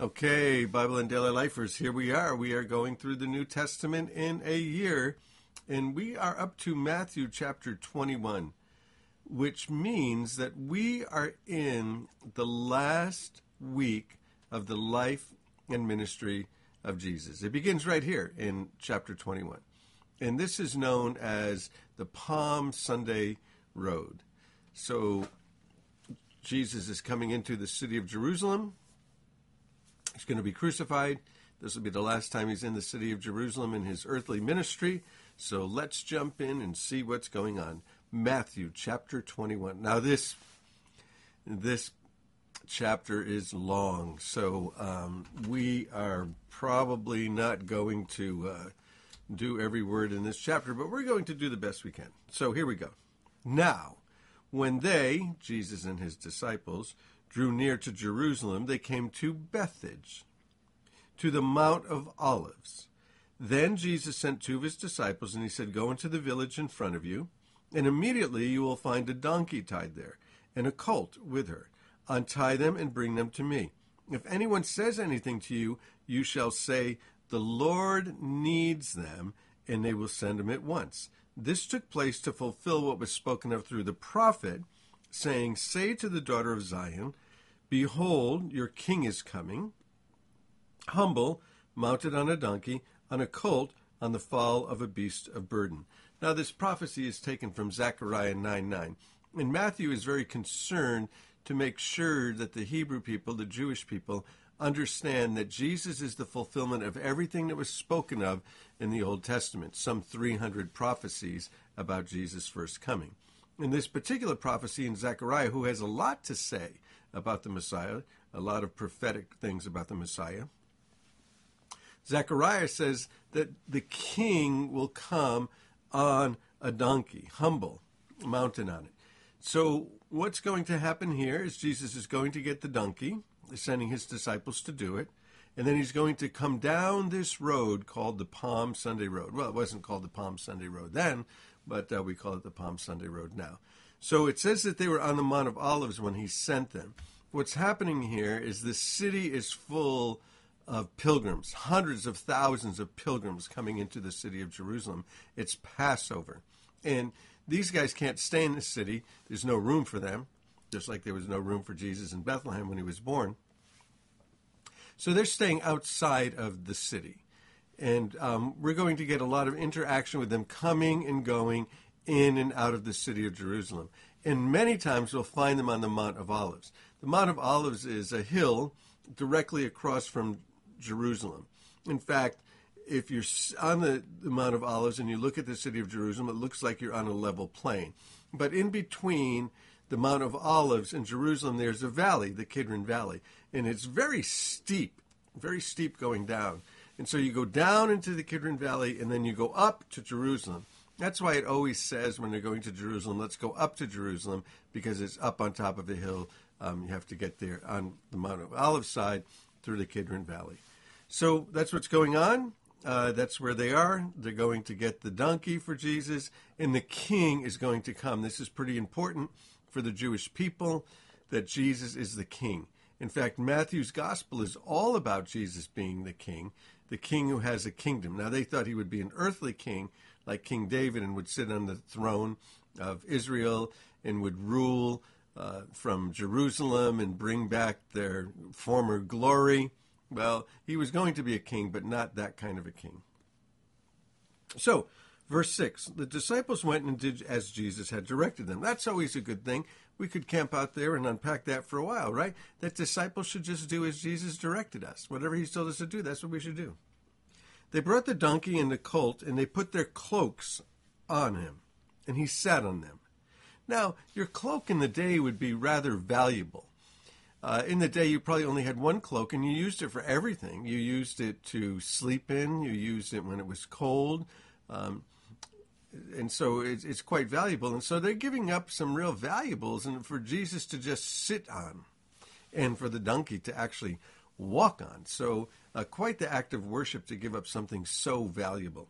Okay, Bible and Daily Lifers, here we are. We are going through the New Testament in a year, and we are up to Matthew chapter 21, which means that we are in the last week of the life and ministry of Jesus. It begins right here in chapter 21. And this is known as the Palm Sunday Road. So Jesus is coming into the city of Jerusalem He's going to be crucified. This will be the last time he's in the city of Jerusalem in his earthly ministry. So let's jump in and see what's going on. Matthew chapter 21. Now this this chapter is long, so um, we are probably not going to uh, do every word in this chapter, but we're going to do the best we can. So here we go. Now, when they, Jesus and his disciples, drew near to Jerusalem, they came to Bethphage, to the Mount of Olives. Then Jesus sent two of his disciples, and he said, Go into the village in front of you, and immediately you will find a donkey tied there, and a colt with her. Untie them and bring them to me. If anyone says anything to you, you shall say, The Lord needs them, and they will send them at once. This took place to fulfill what was spoken of through the prophet saying, Say to the daughter of Zion, Behold, your king is coming, humble, mounted on a donkey, on a colt, on the fall of a beast of burden. Now, this prophecy is taken from Zechariah 9 9. And Matthew is very concerned to make sure that the Hebrew people, the Jewish people, understand that Jesus is the fulfillment of everything that was spoken of in the Old Testament, some 300 prophecies about Jesus' first coming in this particular prophecy in Zechariah, who has a lot to say about the Messiah, a lot of prophetic things about the Messiah. Zechariah says that the king will come on a donkey, humble, mounted on it. So, what's going to happen here is Jesus is going to get the donkey, sending his disciples to do it, and then he's going to come down this road called the Palm Sunday Road. Well, it wasn't called the Palm Sunday Road then, but uh, we call it the Palm Sunday Road now. So it says that they were on the Mount of Olives when he sent them. What's happening here is the city is full of pilgrims, hundreds of thousands of pilgrims coming into the city of Jerusalem. It's Passover. And these guys can't stay in the city, there's no room for them, just like there was no room for Jesus in Bethlehem when he was born. So they're staying outside of the city and um, we're going to get a lot of interaction with them coming and going in and out of the city of Jerusalem. And many times we'll find them on the Mount of Olives. The Mount of Olives is a hill directly across from Jerusalem. In fact, if you're on the, the Mount of Olives and you look at the city of Jerusalem, it looks like you're on a level plain. But in between the Mount of Olives and Jerusalem, there's a valley, the Kidron Valley, and it's very steep, very steep going down. And so you go down into the Kidron Valley and then you go up to Jerusalem. That's why it always says when they're going to Jerusalem, let's go up to Jerusalem because it's up on top of the hill. Um, you have to get there on the Mount of Olives side through the Kidron Valley. So that's what's going on. Uh, that's where they are. They're going to get the donkey for Jesus, and the king is going to come. This is pretty important for the Jewish people that Jesus is the king. In fact, Matthew's gospel is all about Jesus being the king the king who has a kingdom. Now, they thought he would be an earthly king like King David and would sit on the throne of Israel and would rule uh, from Jerusalem and bring back their former glory. Well, he was going to be a king, but not that kind of a king. So, verse 6 the disciples went and did as Jesus had directed them. That's always a good thing. We could camp out there and unpack that for a while, right? That disciples should just do as Jesus directed us. Whatever he told us to do, that's what we should do. They brought the donkey and the colt, and they put their cloaks on him, and he sat on them. Now, your cloak in the day would be rather valuable. Uh, in the day, you probably only had one cloak, and you used it for everything. You used it to sleep in, you used it when it was cold. Um, and so it's, it's quite valuable. And so they're giving up some real valuables, and for Jesus to just sit on, and for the donkey to actually walk on. So uh, quite the act of worship to give up something so valuable.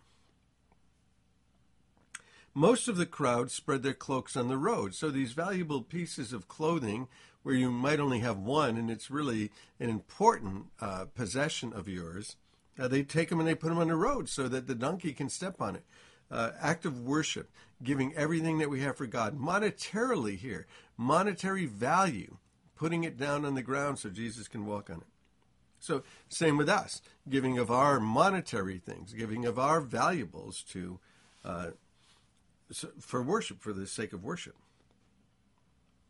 Most of the crowd spread their cloaks on the road. So these valuable pieces of clothing, where you might only have one, and it's really an important uh, possession of yours, uh, they take them and they put them on the road so that the donkey can step on it. Uh, act of worship, giving everything that we have for God, monetarily here, monetary value, putting it down on the ground so Jesus can walk on it. So, same with us, giving of our monetary things, giving of our valuables to uh, for worship, for the sake of worship.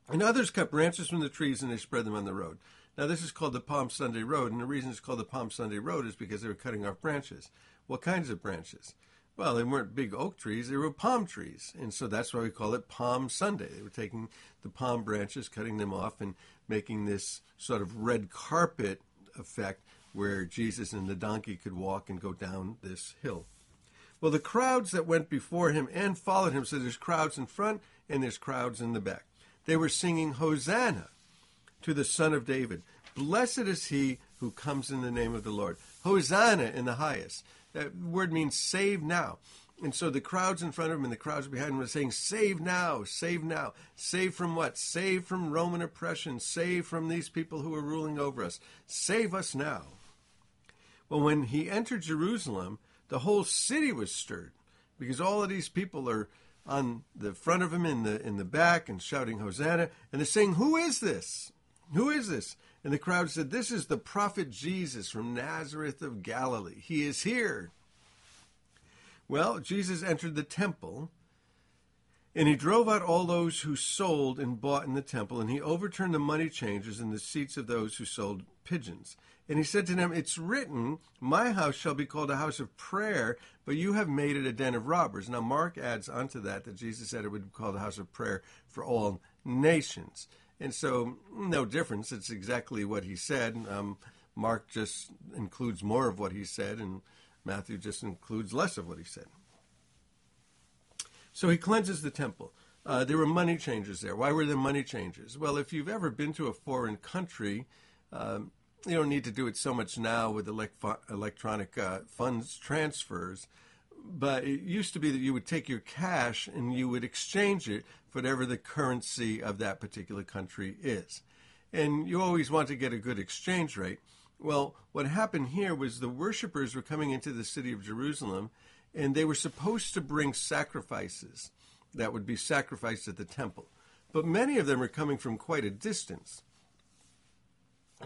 And others cut branches from the trees and they spread them on the road. Now, this is called the Palm Sunday Road, and the reason it's called the Palm Sunday Road is because they were cutting off branches. What kinds of branches? Well, they weren't big oak trees, they were palm trees. And so that's why we call it Palm Sunday. They were taking the palm branches, cutting them off, and making this sort of red carpet effect where Jesus and the donkey could walk and go down this hill. Well, the crowds that went before him and followed him, so there's crowds in front and there's crowds in the back. They were singing Hosanna to the Son of David. Blessed is he who comes in the name of the Lord. Hosanna in the highest. That word means save now. And so the crowds in front of him and the crowds behind him were saying, Save now, save now. Save from what? Save from Roman oppression. Save from these people who are ruling over us. Save us now. Well, when he entered Jerusalem, the whole city was stirred because all of these people are on the front of him in the in the back and shouting hosanna and they're saying who is this who is this and the crowd said this is the prophet jesus from nazareth of galilee he is here well jesus entered the temple and he drove out all those who sold and bought in the temple and he overturned the money changers and the seats of those who sold pigeons and he said to them, It's written, My house shall be called a house of prayer, but you have made it a den of robbers. Now, Mark adds onto that that Jesus said it would be called a house of prayer for all nations. And so, no difference. It's exactly what he said. Um, Mark just includes more of what he said, and Matthew just includes less of what he said. So he cleanses the temple. Uh, there were money changers there. Why were there money changers? Well, if you've ever been to a foreign country, um, you don't need to do it so much now with electronic uh, funds transfers. But it used to be that you would take your cash and you would exchange it for whatever the currency of that particular country is. And you always want to get a good exchange rate. Well, what happened here was the worshippers were coming into the city of Jerusalem and they were supposed to bring sacrifices that would be sacrificed at the temple. But many of them are coming from quite a distance.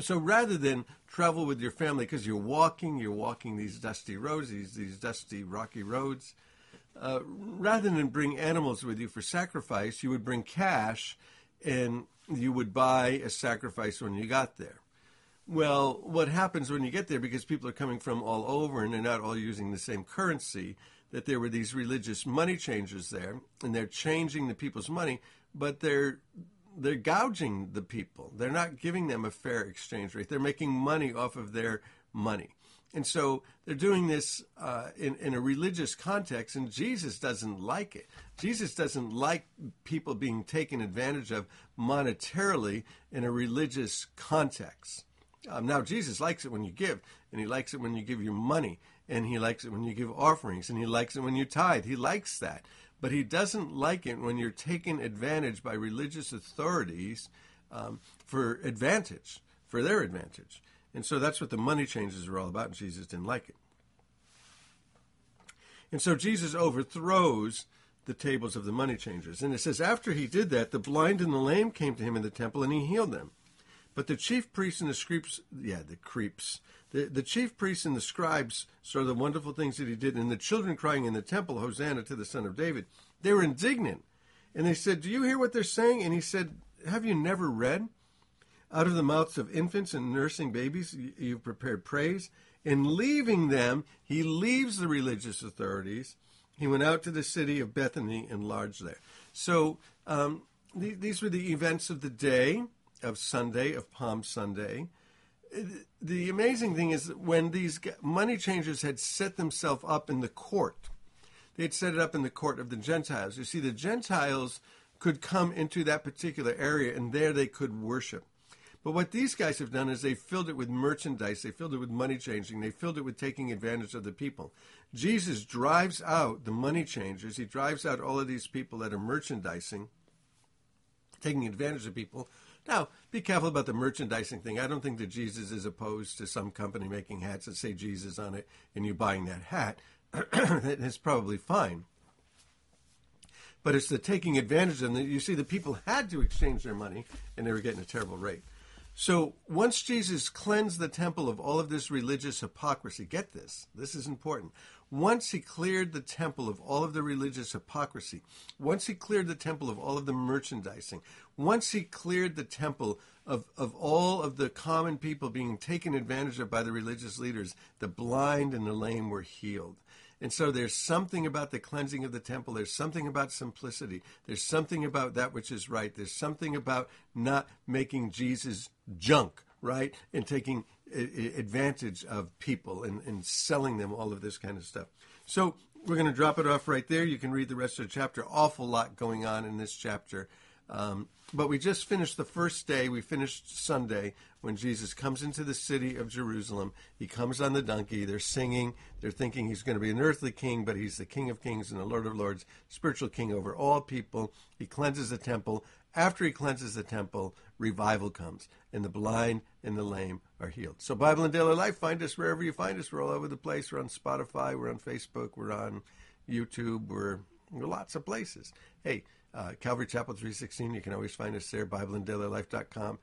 So rather than travel with your family because you're walking, you're walking these dusty roads, these, these dusty rocky roads, uh, rather than bring animals with you for sacrifice, you would bring cash and you would buy a sacrifice when you got there. Well, what happens when you get there, because people are coming from all over and they're not all using the same currency, that there were these religious money changers there, and they're changing the people's money, but they're they're gouging the people. They're not giving them a fair exchange rate. They're making money off of their money. And so they're doing this uh, in, in a religious context, and Jesus doesn't like it. Jesus doesn't like people being taken advantage of monetarily in a religious context. Um, now, Jesus likes it when you give, and he likes it when you give your money, and he likes it when you give offerings, and he likes it when you tithe. He likes that but he doesn't like it when you're taken advantage by religious authorities um, for advantage, for their advantage. And so that's what the money changes are all about, and Jesus didn't like it. And so Jesus overthrows the tables of the money changers. And it says, after he did that, the blind and the lame came to him in the temple, and he healed them. But the chief priests and the scribes, yeah, the creeps, the, the chief priests and the scribes saw the wonderful things that he did, and the children crying in the temple, Hosanna to the Son of David. They were indignant. And they said, Do you hear what they're saying? And he said, Have you never read? Out of the mouths of infants and nursing babies, you've prepared praise. In leaving them, he leaves the religious authorities. He went out to the city of Bethany and lodged there. So um, th- these were the events of the day of Sunday, of Palm Sunday. The amazing thing is that when these money changers had set themselves up in the court, they had set it up in the court of the Gentiles. You see, the Gentiles could come into that particular area and there they could worship. But what these guys have done is they filled it with merchandise, they filled it with money changing, they filled it with taking advantage of the people. Jesus drives out the money changers, he drives out all of these people that are merchandising, taking advantage of people. Now, be careful about the merchandising thing. I don't think that Jesus is opposed to some company making hats that say Jesus on it and you buying that hat. is probably fine. But it's the taking advantage of them. You see, the people had to exchange their money and they were getting a terrible rate. So once Jesus cleansed the temple of all of this religious hypocrisy, get this, this is important. Once he cleared the temple of all of the religious hypocrisy, once he cleared the temple of all of the merchandising, once he cleared the temple of, of all of the common people being taken advantage of by the religious leaders, the blind and the lame were healed. And so there's something about the cleansing of the temple. There's something about simplicity. There's something about that which is right. There's something about not making Jesus junk, right? And taking advantage of people and, and selling them all of this kind of stuff. So we're going to drop it off right there. You can read the rest of the chapter. Awful lot going on in this chapter. Um, but we just finished the first day. We finished Sunday when Jesus comes into the city of Jerusalem. He comes on the donkey. They're singing. They're thinking he's going to be an earthly king, but he's the King of kings and the Lord of lords, spiritual king over all people. He cleanses the temple. After he cleanses the temple, revival comes, and the blind and the lame are healed. So, Bible and Daily Life, find us wherever you find us. We're all over the place. We're on Spotify. We're on Facebook. We're on YouTube. We're, we're lots of places. Hey, uh, Calvary Chapel 316. You can always find us there, BibleandDailyLife.com.